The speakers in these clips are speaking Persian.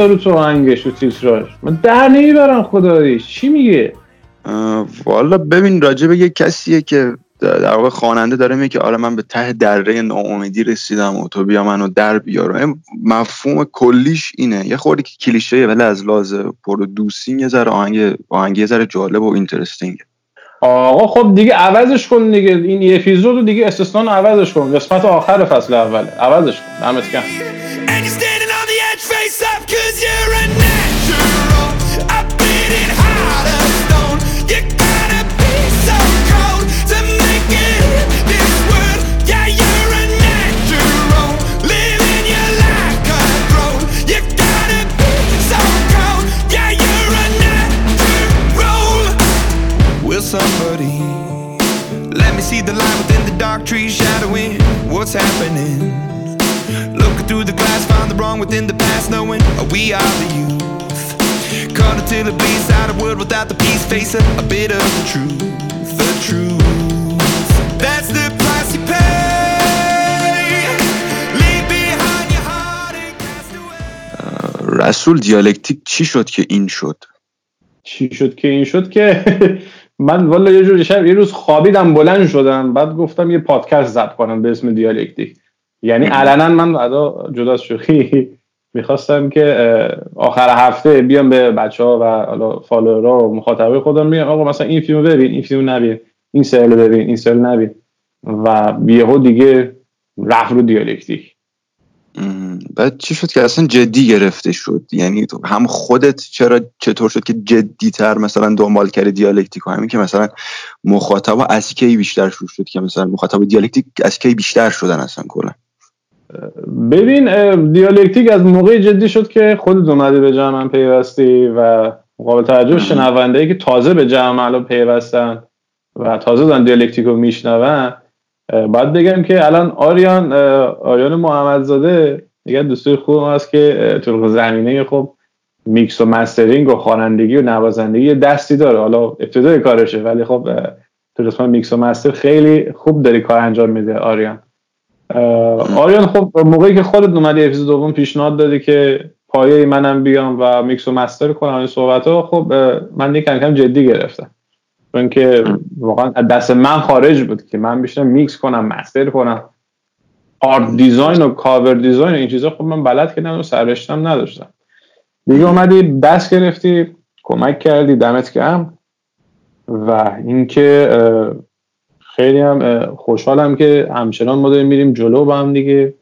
یارو تو آهنگش و تیتراژ. من در نمی‌برم خداییش چی میگه والا ببین راجع به یه کسیه که در واقع خواننده داره میگه که آره من به ته دره ناامیدی رسیدم و تو بیا منو در بیار. مفهوم کلیش اینه. یه خورده که کلیشه ولی از لحاظ producing یه ذره آهنگ آهنگ یه ذره جالب و interesting آقا خب دیگه عوضش کن دیگه. این اپیزود رو دیگه استثنا عوضش کن. قسمت آخر فصل اول عوضش کن. دمت face up cause you're a natural. I'm beating heart of stone. You gotta be so cold to make it in this world. Yeah, you're a natural. Living your life a drone You gotta be so cold. Yeah, you're a natural. Will somebody let me see the light within the dark trees shadowing? What's happening? Wrong within the past, knowing we are the youth. Caught until it bleeds out of world without the peace, face a, a bit of the truth. The truth. That's the price you pay. Leave behind your heart and cast away. رسول دیالکتیک چی شد که این شد؟ چی شد که این شد که من والا یه جور شب یه روز خوابیدم بلند شدم بعد گفتم یه پادکست ضبط کنم به اسم دیالکتیک یعنی علنا من بعدا جدا شوخی می‌خواستم که آخر هفته بیام به بچه ها و حالا فالوورا و مخاطبه خودم بیام آقا مثلا این فیلم ببین این فیلم نبین. این سریال ببین این سریال نبین. و یهو دیگه رفت رو دیالکتیک. بعد چی شد که اصلا جدی گرفته شد؟ یعنی هم خودت چرا چطور شد که جدی تر مثلا دنبال کردی دیالکتیک همین که مثلا مخاطب از کی بیشتر شد شد که مثلا مخاطب دیالکتیک از کی بیشتر شدن اصلا کلا؟ ببین دیالکتیک از موقع جدی شد که خودت اومدی به جمع من پیوستی و قابل توجه شنونده ای که تازه به جمع الان پیوستن و تازه دارن دیالکتیک رو میشنون باید بگم که الان آریان آریان محمدزاده دیگه دوستای خوب هست که تو زمینه خب میکس و mastering و خوانندگی و نوازندگی دستی داره. حالا ابتدای کارشه ولی خب تو قسمت میکس و master خیلی خوب داری کار انجام میده آریان. آریان خب موقعی که خودت اومدی اپیزود دوم پیشنهاد دادی که پایه منم بیام و میکس و master کنم این صحبت ها خب من دیگه کم کم جدی گرفتم. چون که واقعا دست من خارج بود که من بیشتر میکس کنم master کنم. art design و cover design و این چیزا خب من بلد که و سررشتم نداشتم. دیگه اومدی دست گرفتی کمک کردی دمت گرم. و اینکه خیلی هم خوشحالم که همچنان ما داریم میریم جلو با هم دیگه.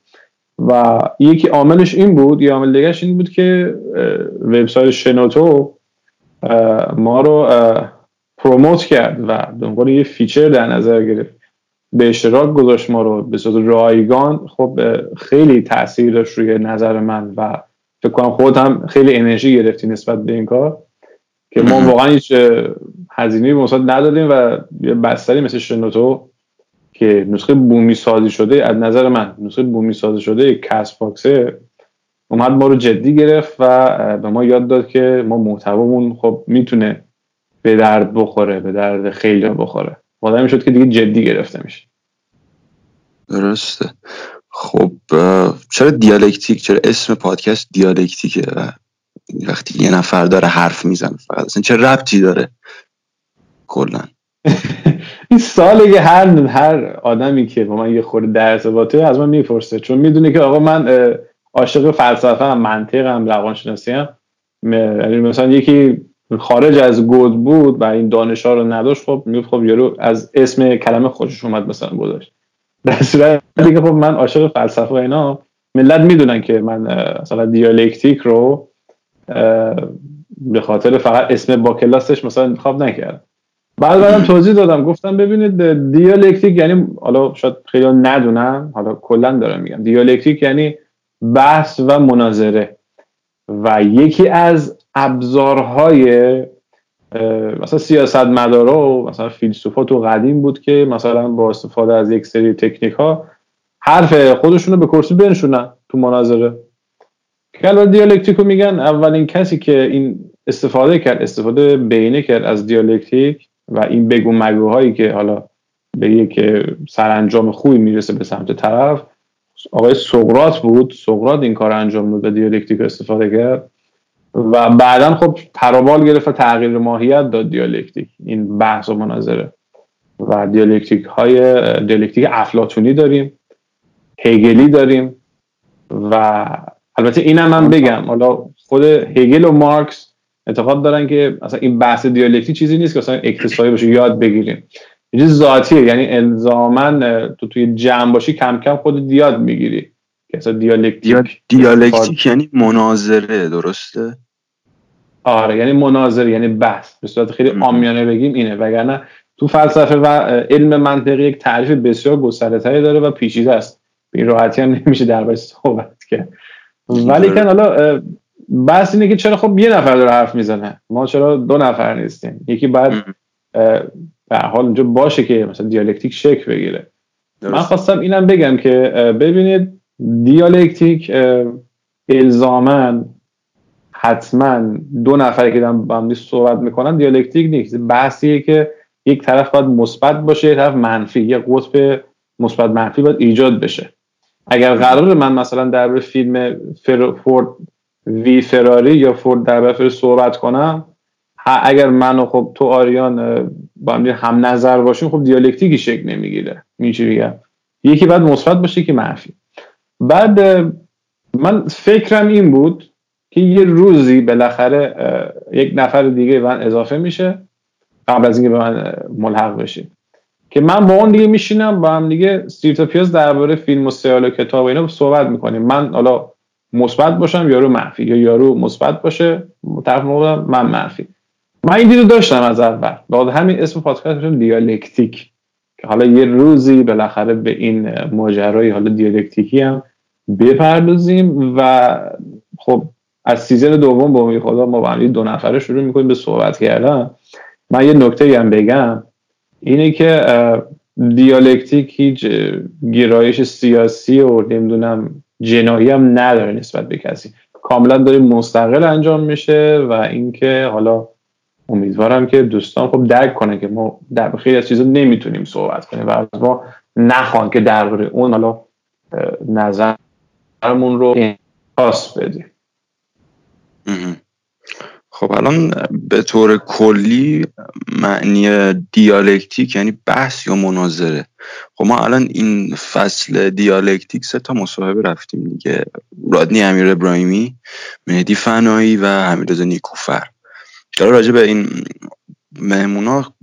و یکی عاملش این بود یا عامل دیگهش این بود که وبسایت شنوتو ما رو promote کرد و دنبال یه feature در نظر گرفت. به اشتراک گذاشت ما رو به صورت رایگان. خب خیلی تاثیر داشت روی نظر من و فکر کنم خود هم خیلی انرژی گرفتی نسبت به این کار. که ما واقعا هیچ هزینه مثبت ندادیم و یه بستری مثل شنوتو که نسخه بومی سازی شده از نظر من نسخه بومی سازی شده کس باکسه اومد ما رو جدی گرفت و به ما یاد داد که ما محتوامون خب می‌تونه به درد بخوره به درد خیلی بخوره. آدمی شد که دیگه جدی گرفته میشه. درسته. خب چرا دیالکتیک چرا اسم پادکست دیالکتیکه؟ وقتی یه نفر داره حرف می‌زنه فقط. اصلا چه ربطی داره؟ کلا. این ساله که هر هر آدمی که با من یه خورده در ارتباطه از من می‌پرسه. چون می‌دونه که آقا من عاشق فلسفه هم منطق هم روانشناسی هم یعنی مثلا یکی خارج از گود بود و این دانش ها رو نداشت خب می‌گفت خب یارو از اسم کلمه خوشش اومد مثلا گذاشت. در صورت دیگه خب من عاشق فلسفه اینا ملت می‌دونن که من مثلا دیالکتیک رو به خاطر فقط اسم با کلاسش مثلا انتخاب نکردم بعد بعدم توضیح دادم. گفتم ببینید دیالکتیک یعنی حالا شاید خیلی ندونن حالا کلا دارم میگم. دیالکتیک یعنی بحث و مناظره. و یکی از ابزارهای مثلا سیاست مدارا و مثلا فیلسوفا تو قدیم بود که مثلا با استفاده از یک سری تکنیک ها حرف خودشون رو به کرسی بنشونن تو مناظره. که دیالکتیک رو میگن. اولین کسی که این استفاده کرد استفاده بینه کرد از دیالکتیک و این بگو مگوهایی که حالا به یک سرانجام خوبی می‌رسه به سمت طرف آقای سقرات بود. سقرات این کار انجام داد به دیالکتیک استفاده کرد. و بعدا خب پر و بال گرفت و تغییر ماهیت داد دیالکتیک. این بحث و مناظره. و دیالکتیک های دیالکتیک افلاطونی داریم هگلی داریم و البته اینم من بگم حالا خود هگل و مارکس اعتقاد دارن که مثلا این بحث دیالکتیک چیزی نیست که مثلا اکتسابی باشه یاد بگیریم. یه چیز ذاتیه یعنی الزاما تو توی جمع باشی کم کم خودت یاد می‌گیری که اصلا دیالکتیک دیالکتیک یعنی مناظره درسته؟ آره یعنی مناظره یعنی بحث. به صورت خیلی آمیانه بگیم اینه. وگرنه تو فلسفه و علم منطقی یک تعریف بسیار گسترده داره و پیچیده است. به این راحتی هم نمیشه دربارش صحبت کرد. ولی که حالا بحث اینه که چرا خب یه نفر داره حرف می‌زنه. ما چرا دو نفر نیستیم؟ یکی بعد به حال اونجا باشه که مثلا دیالکتیک شکل بگیره. من خواستم اینم بگم که ببینید دیالکتیک الزامن حتما دو نفری که با هم صحبت می‌کنن دیالکتیک نیست. بحثیه که یک طرف باید مثبت باشه یک طرف منفی. یک قطب مثبت منفی باید ایجاد بشه. اگر قرار من مثلا در فیلم فورد وی فراری یا فورد در صحبت کنم اگر من و خب تو آریان با هم هم نظر باشیم خب دیالکتیکی شکل نمی‌گیره. میشه یکی بعد مثبت باشه که منفی. بعد من فکرم این بود که یه روزی بالاخره یک نفر دیگه من اضافه میشه قبل از اینکه به من ملحق بشه. که من با اون دیگه میشینم با هم دیگه سیرتا پیاز درباره فیلم و سیال و کتاب و اینا صحبت می‌کنیم. من حالا مثبت باشم یارو منفی یا یارو مثبت باشه طرف من منفی. من این دیدو داشتم از اول. بعد همین اسم پادکست دیالکتیک. که حالا یه روزی بالاخره به این ماجرای حالا دیالکتیکی هم بپردازیم و خب از season دوم با خدا ما با دو نفره شروع می‌کنیم به صحبت کردن. من یه نکته هم بگم. اینه که دیالکتیک هیچ گرایش سیاسی و نمی‌دونم جناحی هم نداره نسبت به کسی. کاملا داره مستقل انجام میشه و اینکه حالا امیدوارم که دوستان خب درک کنه که ما در خیلی از چیزا نمی‌تونیم صحبت کنیم و از ما نخوان که درباره اون حالا نظرمون رو پاس بدیم. خب الان به طور کلی معنی دیالکتیک یعنی بحث یا مناظره. خب ما الان این فصل دیالکتیک سه تا مصاحبه رفتیم دیگه. رادنی امیر ابراهیمی مهدی فنایی و حمیدرضا نیکوفر. حالا راجع به این مهمونا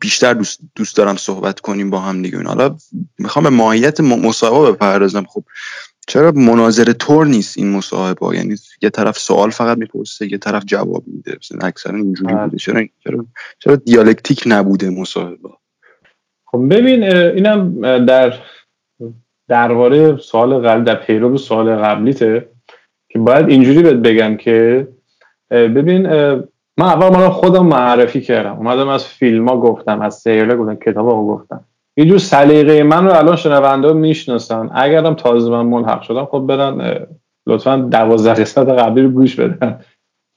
بیشتر دوست, دوست دارم صحبت کنیم با هم دیگه. حالا می‌خوام به ماهیت مصاحبه بپردازم. خب چرا مناظره طور نیست این مصاحبه؟ یعنی یه طرف سوال فقط می‌پرسه یه طرف جواب میده. اکثرا اینجوری بله. بوده. چرا چرا چرا دیالکتیک نبوده مصاحبه؟ خب ببین اینم در درباره سوال قبل در پیرو سوال قبلیته که باید اینجوری بهت بگم که ببین من اول من خودم معرفی کردم. اومدم از فیلم ها گفتم از سیرله گفتم کتاب ها گفتم. یه جور سلیقه من رو الان شنونده می‌شناسن. اگرم تازه من ملحق شدم خب برن لطفا دوازده قسمت قبلی رو گوش بدن.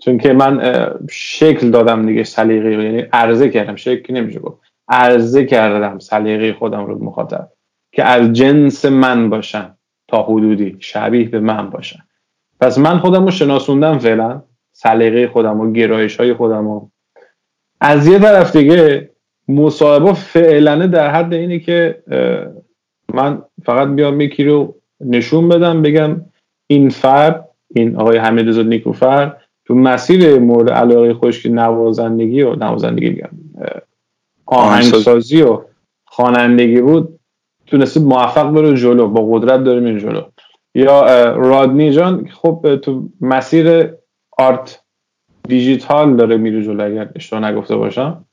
چون که من شکل دادم دیگه سلیقه یعنی عرضه کردم. شکل نمیشه گفت. عرضه کردم سلیقه خودم رو مخاطب. که از جنس من باشن تا حدودی شبیه به من باشن. پس من خودم رو شناسوندم فعلا. سلیقه خودم و گرایش های خودم و از یه طرف دیگه مصاحبه فعلا در حد اینه که من فقط بیام یکی رو نشون بدم بگم این فرد این آقای حمید رضا نیکوفر تو مسیر مورد علاقه خوش که نوازندگی و نوازندگی میگم آهنگسازی و خوانندگی بود تونسته موفق بره جلو با قدرت داره میره جلو. یا رادنی جان خب تو مسیر آرت دیجیتال داره میره جلو اگر اشتباه نگفته باشم.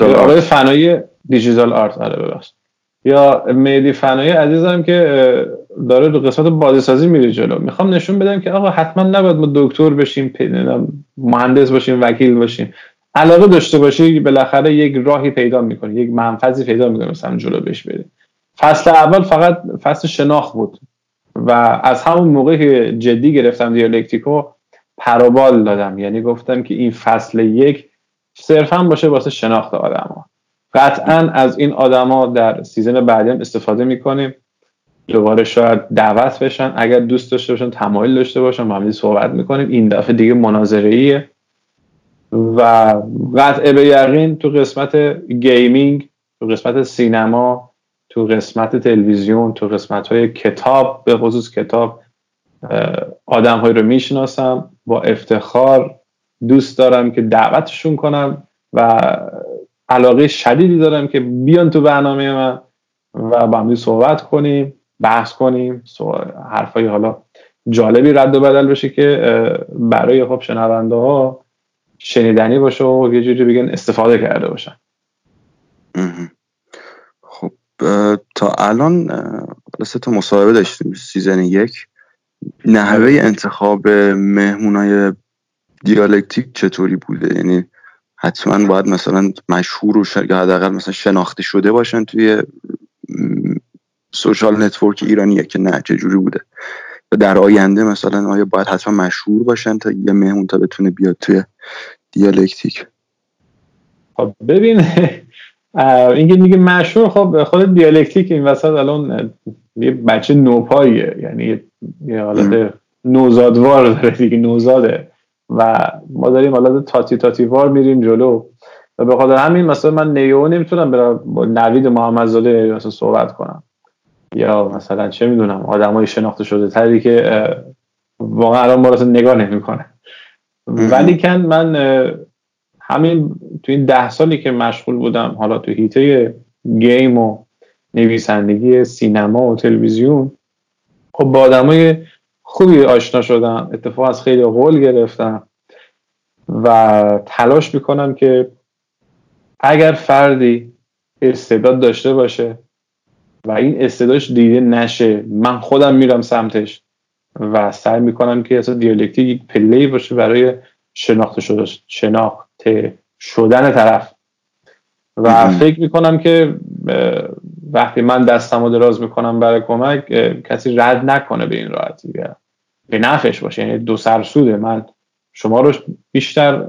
آقای فنایی دیجیتال آرت. آره ببخش یا مهدی فنایی عزیزم که داره دو قسمت بازیسازی میره جلو. می‌خوام نشون بدم که آقا حتما نباید ما دکتر بشیم مهندس باشیم وکیل باشیم. علاقه داشته باشی بالاخره یک راهی پیدا می‌کنی یک منفذی پیدا می‌کنی مثلا جلو بهش بریم فصل اول فقط فصل شناخت بود و از همون موقع که جدی گرفتم دیالکتیکو پروبال دادم. یعنی گفتم که این فصل یک صرفا باشه واسه شناخت آدما قطعا از این آدما در season بعدی هم استفاده می‌کنیم. دوباره شاید دعوت بشن. اگر دوست داشته باشن تمایل داشته باشن با هم صحبت می‌کنیم. این دفعه دیگه مناظره و قطع به یقین تو قسمت gaming تو قسمت سینما تو قسمت تلویزیون تو قسمت های کتاب به خصوص کتاب آدم های رو می‌شناسم. با افتخار دوست دارم که دعوتشون کنم و علاقه شدیدی دارم که بیان تو برنامه من و با هم صحبت کنیم بحث کنیم حرفای حالا جالبی رد و بدل بشه که برای خب شنونده ها شنیدنی باشه و یه جوری بگن استفاده کرده باشن. خب تا الان سه تا مصاحبه داشتیم season یک. نحوه انتخاب مهمونای دیالکتیک چطوری بوده؟ یعنی حتما باید مثلا مشهور و یا حداقل مثلا شناخته شده باشن توی social network ایران یا اینکه نه چجوری بوده؟ و در آینده مثلا آیا باید حتما مشهور باشن تا یه مهمون تا بتونه بیاد توی دیالکتیک؟ خب ببین اینکه میگه مشهور خب خود دیالکتیک این وسط الان یه بچه نوپاییه یعنی یه حالت نوزادوار داره دیگه نوزاده. و ما داریم حالا تاتی تاتی وار میریم جلو. و به خاطر همین مثلا من نیو نمی‌تونم برم با نوید محمدزاده مثلا صحبت کنم. یا مثلا چه می‌دونم آدمای شناخته شده تری که واقعا الان ما نگاه نمی‌کنه. ولی کن من همین تو این ده سالی که مشغول بودم حالا تو هیته گیم و نویسندگی سینما و تلویزیون خب با آدمای خوبی آشنا شدم اتفاق از خیلی قول گرفتم و تلاش می‌کنم که اگر فردی استعداد داشته باشه و این استعدادش دیده نشه من خودم میرم سمتش و سعی می‌کنم که اصلا دیالکتیک یک پلی باشه برای شناخته شده شناخته شدن طرف. و فکر می‌کنم که وقتی من دستم رو دراز می‌کنم برای کمک کسی رد نکنه به این راحتی. به نفش باشه یعنی دو سرسوده. من شما رو بیشتر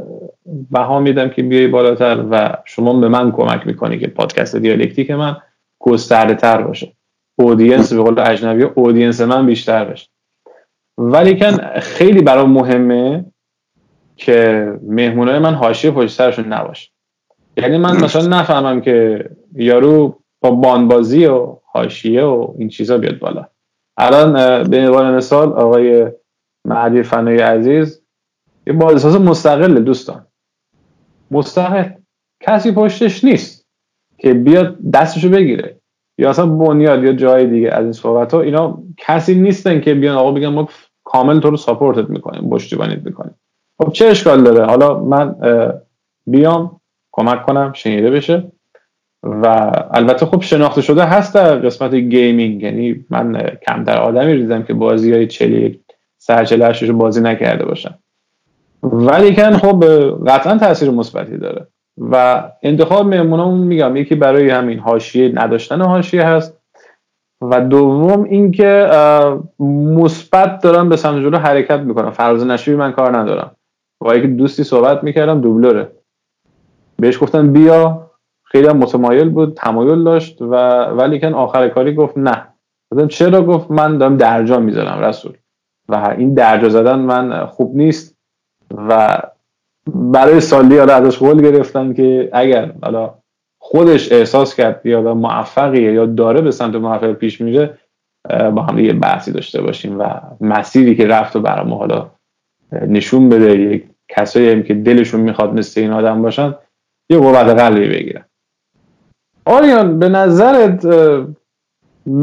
بها میدم که بیای بالاتر و شما به من کمک می‌کنی که پادکست دیالکتیک من گسترده تر باشه. اودینس به قول اجنبی اودینس من بیشتر بشه ولی کن خیلی برام مهمه که مهمونای من حاشیه پشت سرشون نباشه. یعنی من مثلا نفهمم که یارو با بانبازی و حاشیه و این چیزا بیاد بالا. الان به عنوان مثال آقای مهدی فنای عزیز یه بازساز مستقل دوستان. مستقل. کسی پشتش نیست که بیاد دستشو بگیره. یا اصلا بنیاد یا جای دیگه از این صحبت ها اینا کسی نیستن که بیان آقا بگن ما کامل تو رو ساپورتت می‌کنیم پشتیبانیت می‌کنیم. خب چه اشکال داره؟ حالا من بیام کمک کنم شنیده بشه. و البته خب شناخته شده هست در قسمت گیمینگ. یعنی من کمتر آدمی ریزم که بازی های چلی سر رو بازی نکرده باشم ولی کن خب قطعا تاثیر مثبتی داره. و انتخاب مهمونامون میگم یکی برای همین حاشیه نداشتن حاشیه هست. و دوم اینکه مثبت دارم به سمت جلو حرکت می‌کنم فراز نشوی من کار ندارم. با یکی دوستی صحبت می‌کردم دوبلوره. بهش گفتم بیا. خیلی هم متمایل بود تمایل داشت و ولی کن آخر کاری گفت نه. گفتم چرا؟ گفت من دارم درجا می‌زنم رسول. و این درجا زدن من خوب نیست و برای سالی حالا ازش قول گرفتم که اگر حالا خودش احساس کرد یا موفقیه یا داره به سمت موفق پیش میره با هم یه بحثی داشته باشیم و مسیری که رفت و برام حالا نشون بده یک کسایی هم که دلشون می‌خواد مثل این آدم باشن یه قوت قلبی بگیرن. آریان به نظرت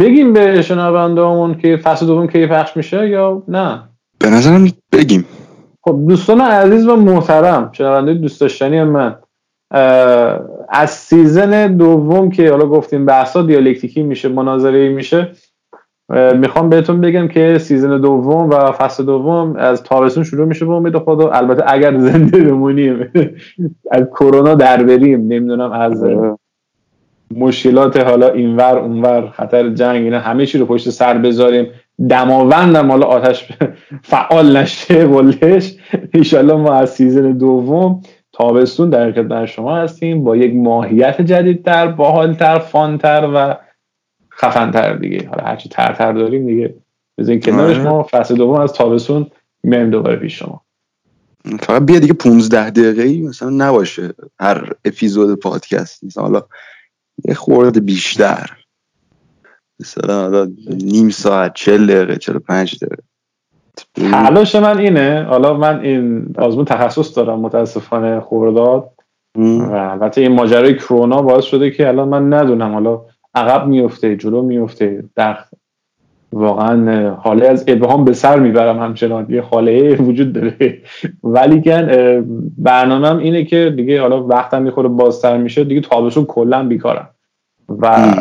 بگیم به شنوندهامون که فصل دوم کی پخش میشه یا نه؟ به نظرم بگیم. خب دوستان عزیز و محترم شنونده دوست داشتنی من از سیزن دوم که حالا گفتیم بحثا دیالکتیکی میشه مناظره میشه می‌خوام بهتون بگم که season دوم و فصل دوم از تابستون شروع میشه به امید خدا. البته اگر زنده بمونیم از کرونا در بریم نمی‌دونم از. مشکلات حالا اینور اونور خطر جنگ اینا همه چی رو پشت سر بذاریم. دماوندم حالا آتش فعال نشه ولش. ایشالله ما از season دوم تابستون در خدمت شما هستیم. با یک ماهیت جدیدتر باحالتر fun تر و خفن دیگه. حالا هرچی تر داریم دیگه. بزنین کنارش آره. ما. فصل دوم از تابستون میایم دوباره پیش شما. فقط بیا دیگه 15 دقیقه ای مثلا نباشه هر اپیزود پادکست. مثلا حالا یه خورده بیشتر. مثلا نیم ساعت 40 دقیقه 45 دقیقه. تلاش من اینه. حالا من این آزمون تخصص دارم متاسفانه خورداد و البته این ماجرای کرونا باعث شده که الان من ندونم حالا عقب میفته جلو میفته در واقعا حاله از ابهام به سر می‌برم همچنان. یه حاله وجود داره. ولی کن برنامهم اینه که دیگه حالا وقتم می‌خوره بازتر میشه دیگه تابستون کلا بیکارم. و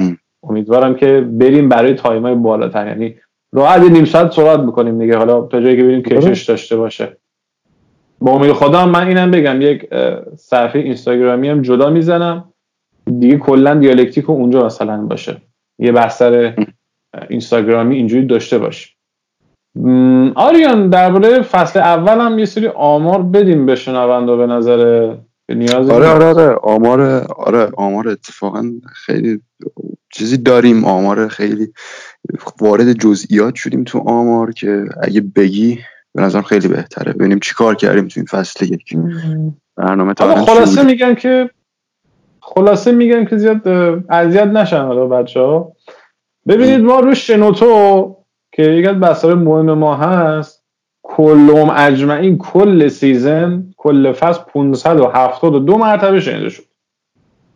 امیدوارم که بریم برای تایم های بالاتر. یعنی راحت نیم ساعت سرعت می‌کنیم دیگه. حالا تا جایی که بریم کشش داشته باشه. با امید خدا من اینم بگم یک صفحه اینستاگرامی هم جدا می‌زنم. دیگه کلا دیالکتیک اونجا مثلا باشه. یه بستر اینستاگرامی اینجوری داشته باشیم آریان درباره فصل اول هم یه سری آمار بدیم به شنوندا به نظر نیاز آره آره آره. آمار آره آمار اتفاقا خیلی چیزی داریم. آمار خیلی وارد جزئیات شدیم تو آمار که اگه بگی به نظرم خیلی بهتره. ببینیم چیکار کردیم تو این فصل یک برنامه خلاصه میگم که خلاصه میگم که زیاد اذیت نشن حالا بچه ها ببینید ما رو شنوتو که یک از بسترای مهم ما هست کلهم اجمعین کل season کل فصل 572 مرتبه شنیده شد.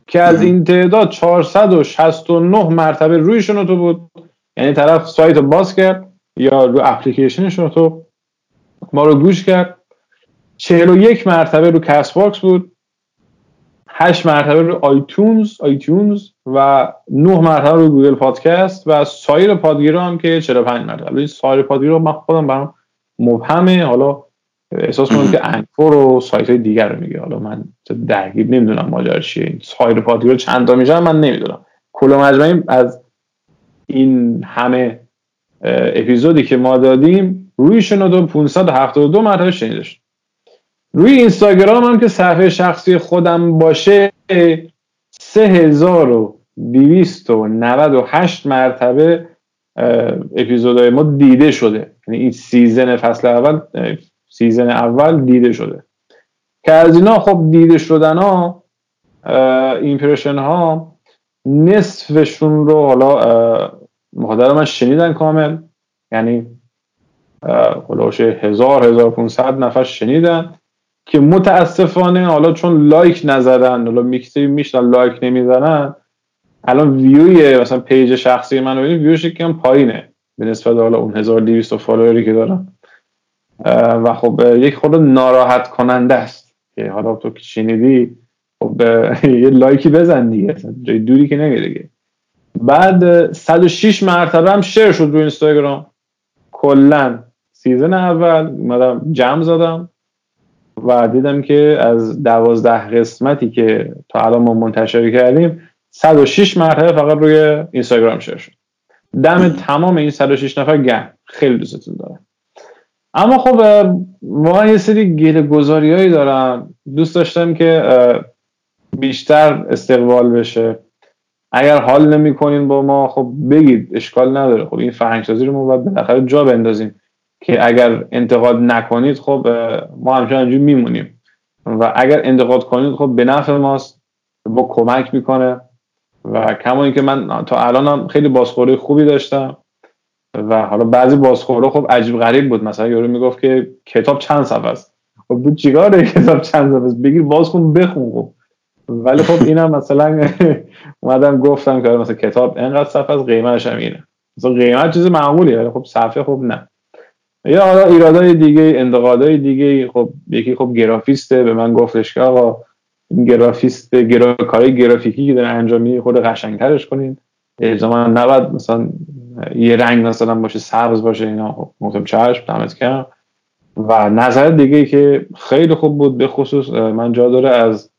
که از این تعداد 469 مرتبه روی شنوتو بود. یعنی طرف سایت باز کرد یا رو اپلیکیشن شنوتو ما رو گوش کرد. 41 مرتبه رو Castbox بود. 8 مرتبه رو iTunes iTunes و 9 مرتبه رو Google Podcast و سایر پادگیرها که 45 مرتبه. این سایر پادگیرها من خودم برام مبهمه. حالا احساس کنم که Anchor و سایت های دیگر رو میگه. حالا من درگیر نمی‌دونم ماجرا چیه. سایر پادگیرها چند تا میشن من نمی‌دونم. کل مجموعی از این همه اپیزودی که ما دادیم روی شنوتو 572 مرتبه شنیده شد روی اینستاگرام هم که صفحه شخصی خودم باشه 3298 مرتبه اپیزودهای ما دیده شده. یعنی این season فصل اول season اول دیده شده. که از اینا خب دیده شدن ها impression ها نصفشون رو حالا مادر من شنیدن کامل. یعنی خلاصه هزار هزار پونصد نفر شنیدن. که متاسفانه حالا چون like نزدن حالا میکسی میشنن like نمی‌زنن الان ویوی مثلا page شخصی من ببینید ویوش کم پایینه به نسبت حالا اون 1200 follower ی که دارم. و خب یک خورده ناراحت کننده است که حالا تو که شنیدی خب یه like ی بزن دیگه جای دوری که نمیره بعد 106 مرتبه هم share شد رو اینستاگرام. کلا. season اول اومدم جمع زدم. و دیدم که از دوازده قسمتی که تا الان ما منتشر کردیم 106 مرتبه فقط روی اینستاگرام share شد. دم تمام این 106 نفر گرم خیلی دوستتون دارم. اما خب واقعا یه سری گله گذاری هایی دارم. دوست داشتم که بیشتر استقبال بشه. اگر حال نمی‌کنین با ما خب بگید اشکال نداره. خب این فرهنگسازی رو ما باید بالاخره جا بندازیم. که اگر انتقاد نکنید خب ما همچنان اینجوری میمونیم. و اگر انتقاد کنید خب به نفع ماست با کمک می‌کنه. و کما اینکه من تا الانم خیلی بازخوری خوبی داشتم. و حالا بعضی بازخورا خب عجیب غریب بود. مثلا یارو می‌گفت که کتاب چند صفحه است؟ خب بود چیکار کتاب چند صفحه است؟ بگیر باز کن بخون خب. ولی خب اینم مثلا اومدم گفتم که مثلا کتاب اینقدر صفحه است قیمتش هم اینه. مثلا قیمت چیز معمولیه ولی خب صفحه خب نه. یا حالا ایرادای دیگه انتقادای دیگه خب یکی خب گرافیسته به من گفتش که آقا این گرافیست گرا... کارهای گرافیکی که داره انجام میده خود قشنگترش کنین. الزاما نباید مثلا یه رنگ مثلا باشه سبز باشه اینا خب گفتم چشم دمت کردم و نظر دیگه که خیلی خوب بود به خصوص من جا داره از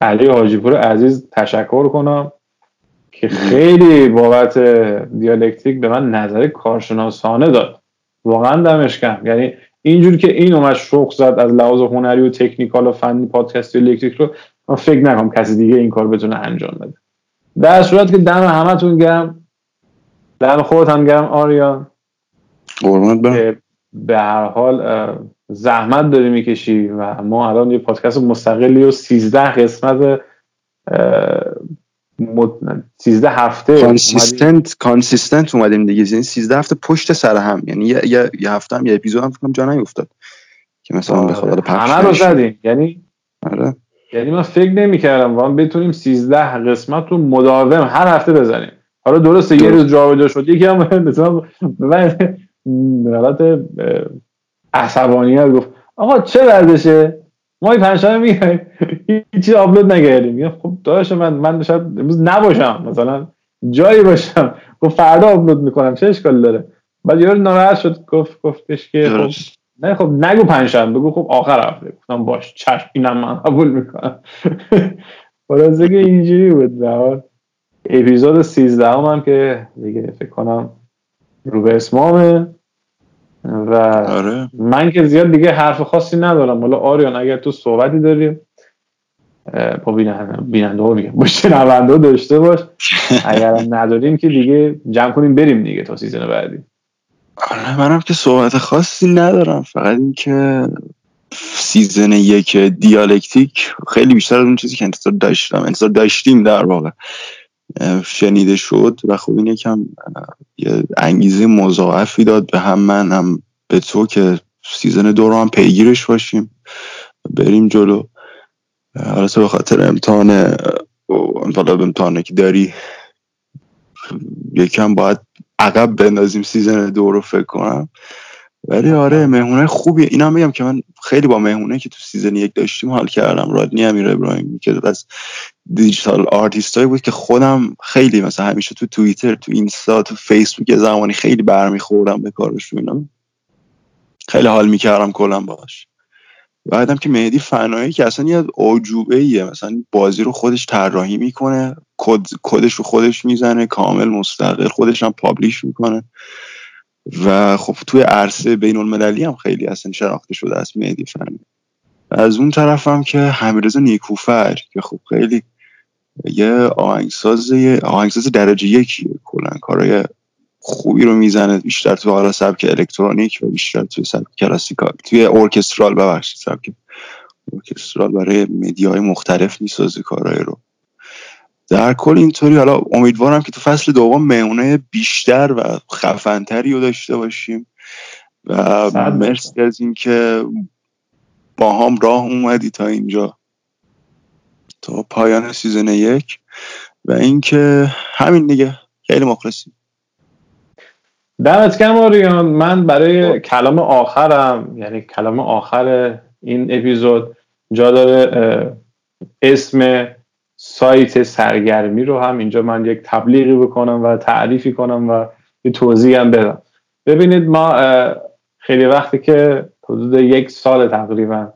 علی حاجیپور عزیز تشکر کنم که خیلی بابت دیالکتیک به من نظر کارشناسانه داد. واقعا دمش کم یعنی اینجور که این اومد شوق زد از لحاظ هنری و تکنیکال و فنی پادکست الکتریک رو من فکر نکنم کسی دیگه این کار بتونه انجام بده. در صورت که دم همتون گرم دم خودت هم گرم آریان. قربونت برم. به هر حال زحمت داری می‌کشی و ما الان یه پادکست مستقلی و 13 قسمت مد- 13 هفته. consistent consistent اومدیم دیگه. یعنی 13 هفته پشت سر هم. یعنی یه, یه, یه هفته هم یه اپیزود هم فکر کنم جا نیفتاد که مثلا بخواد. همه رو. زدیم. یعنی آره. یعنی من فکر نمی‌کردم. واقعا بتونیم 13 قسمت رو مداوم هر هفته بزنیم حالا درسته یه درست. روز جابجا شد. یکی هم مثلا به من حالت عصبانیت گفت آقا چه وردشه ما این پنجشنبه میایم هیچی آپلود نکردیم. میگم خب داداش من من شاید امروز نباشم. مثلا جایی باشم. گفت فردا آپلود می‌کنم. چه اشکالی داره؟ بعد یارو ناراحت شد. گفت گفتش که خب نه خب نگو پنجشنبه بگو خب آخر هفته. گفتم باش. چشم اینم من قبول می‌کنم. خلاصه که اینجوری بود به حال. اپیزود 13 هم که دیگه فکر کنم رو به اسمامه. و آره. من که زیاد دیگه حرف خاصی ندارم. حالا آریان اگر تو صحبتی داری با بیننده ها میگم. با شنونده داشته باش. اگر نداریم که دیگه جمع کنیم بریم دیگه تا season بعدی. آره منم که صحبت خاصی ندارم. فقط اینکه season یک دیالکتیک خیلی بیشتر از اون چیزی که انتظار داشتم. انتظار داشتیم در واقع. شنیده شد و خب این یکم یه انگیزه مضاعفی داد به هم. من هم به تو که season دو رو هم پیگیرش باشیم. بریم جلو. حالا به خاطر امتحان حالا امتحانه که داری یکم باید عقب بندازیم season دو رو فکر کنم. ولی آره مهمونه خوبیه. اینا هم بگم که من خیلی با مهمونه که تو season یک داشتیم حال کردم. رادنی امیر ابراهیمی که از digital artist بود که خودم خیلی مثلا همیشه تو توییتر تو اینستا تو فیسبوک زمانی خیلی برمیخوردم به کارش اینا. خیلی حال می‌کردم کلا باش بعدم که مهدی فنایی که اصلا یه عجوبه ایه مثلا بازی رو خودش طراحی می‌کنه کد کدش رو خودش می‌زنه کامل مستقل خودش هم پابلیش می‌کنه. و خب توی عرصه بین المللی هم خیلی اصلا شناخته شده است مهدی فنایی از اون طرف هم که حمیرزا نیکوفر که خب خیلی یه آهنگساز آهنگساز درجه یکیه. کلا کارهای خوبی رو می‌زنه. بیشتر تو حالا سبک الکترونیک و بیشتر توی سبک classical توی orchestral ببخشید سبک orchestral برای media های مختلف می‌سازه کارهای رو. در کل اینطوری. حالا امیدوارم که تو فصل دوم مهمونه بیشتر و خفنتری رو داشته باشیم. و مرسی از اینکه با هم راه اومدی تا اینجا. تا پایان season یک و اینکه همین دیگه. خیلی مخلصیم. دمت گرم آریان. من برای کلام آخرم یعنی کلام آخر این اپیزود جا داره اسم سایت سرگرمی رو هم اینجا من یک تبلیغی بکنم و تعریفی کنم و یه توضیح هم بدم. ببینید ما خیلی وقتی که حدود یک سال تقریبا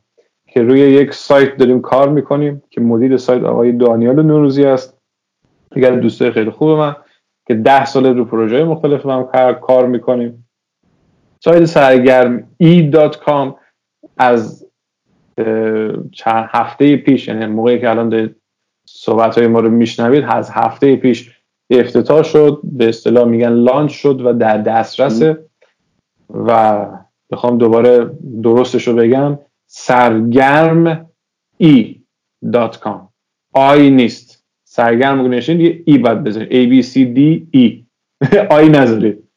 که روی یک سایت داریم کار می‌کنیم که مدیر سایت آقای دانیال نوروزی است. دیگر دوستای خیلی خوب من که ده سال رو پروژه مختلف هم کار, می‌کنیم. سایت سرگرم e.com از چند هفته پیش یعنی موقعی که الان دارید صحبت های ما رو میشنوید از هفته پیش افتتاح شد به اصطلاح میگن لانچ شد و در دسترسه و بخوام دوباره درستش رو بگم سرگرم e.com I نیست. سرگرم نشین یه E باید بزنید A B C D E. I نذارید.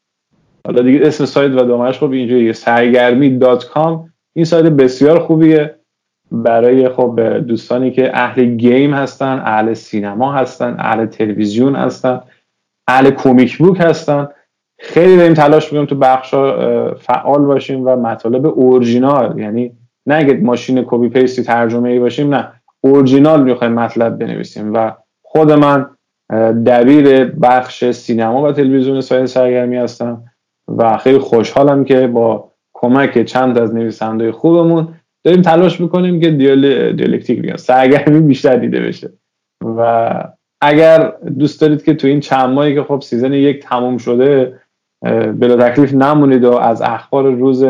حالا دیگه اسم سایت و دامنش خب اینجوریه. سرگرمی dot com. این سایت بسیار خوبیه. برای خب دوستانی که اهل game هستن اهل سینما هستن اهل تلویزیون هستن اهل comic book هستن. خیلی داریم تلاش می‌کنیم تو بخشا فعال باشیم و مطالب اورجینال یعنی اگه ماشین copy paste ی ترجمه ای باشیم نه. اورجینال می‌خوایم مطلب بنویسیم و خود من دبیر بخش سینما و تلویزیون سایت سرگرمی هستم و خیلی خوشحالم که با کمک چند از نویسنده خوبمون داریم تلاش می‌کنیم که دیال... دیالکتیک میگم سرگرمی بیشتر دیده بشه. و اگر دوست دارید که تو این چند ماهی که خب season یک تموم شده بلا تکلیف نمونید و از اخبار روز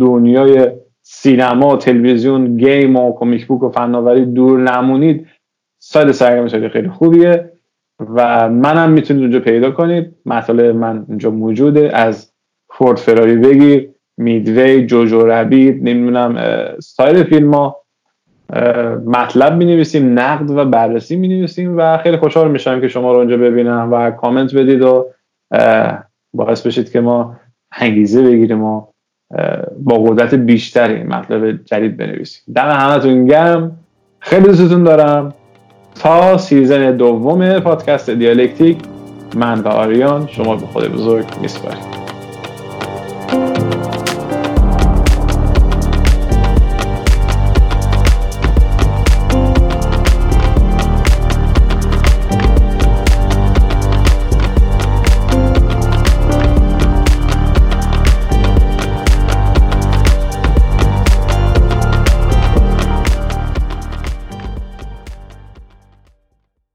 دنیای سینما تلویزیون game و comic book و فناوری دور نمونید سایت سرگرمی سایت خیلی خوبیه و منم می‌تونید اونجا پیدا کنید. مطالب من اونجا موجوده. از فورد فراری بگیر Midway Jojo Rabbit نمی‌دونم سایر فیلم ها مطلب می نویسیم نقد و بررسی می نویسیم و خیلی خوشحال میشم که شما رو اونجا ببینم و کامنت بدید و باعث بشید که ما انگیزه بگیریم و با قدرت بیشتری مطلب جدید بنویسیم دم همتون گرم. خیلی دوستتون دارم. تا season دوم پادکست دیالکتیک من و آریان شما رو به خدای بزرگ میسپاریم.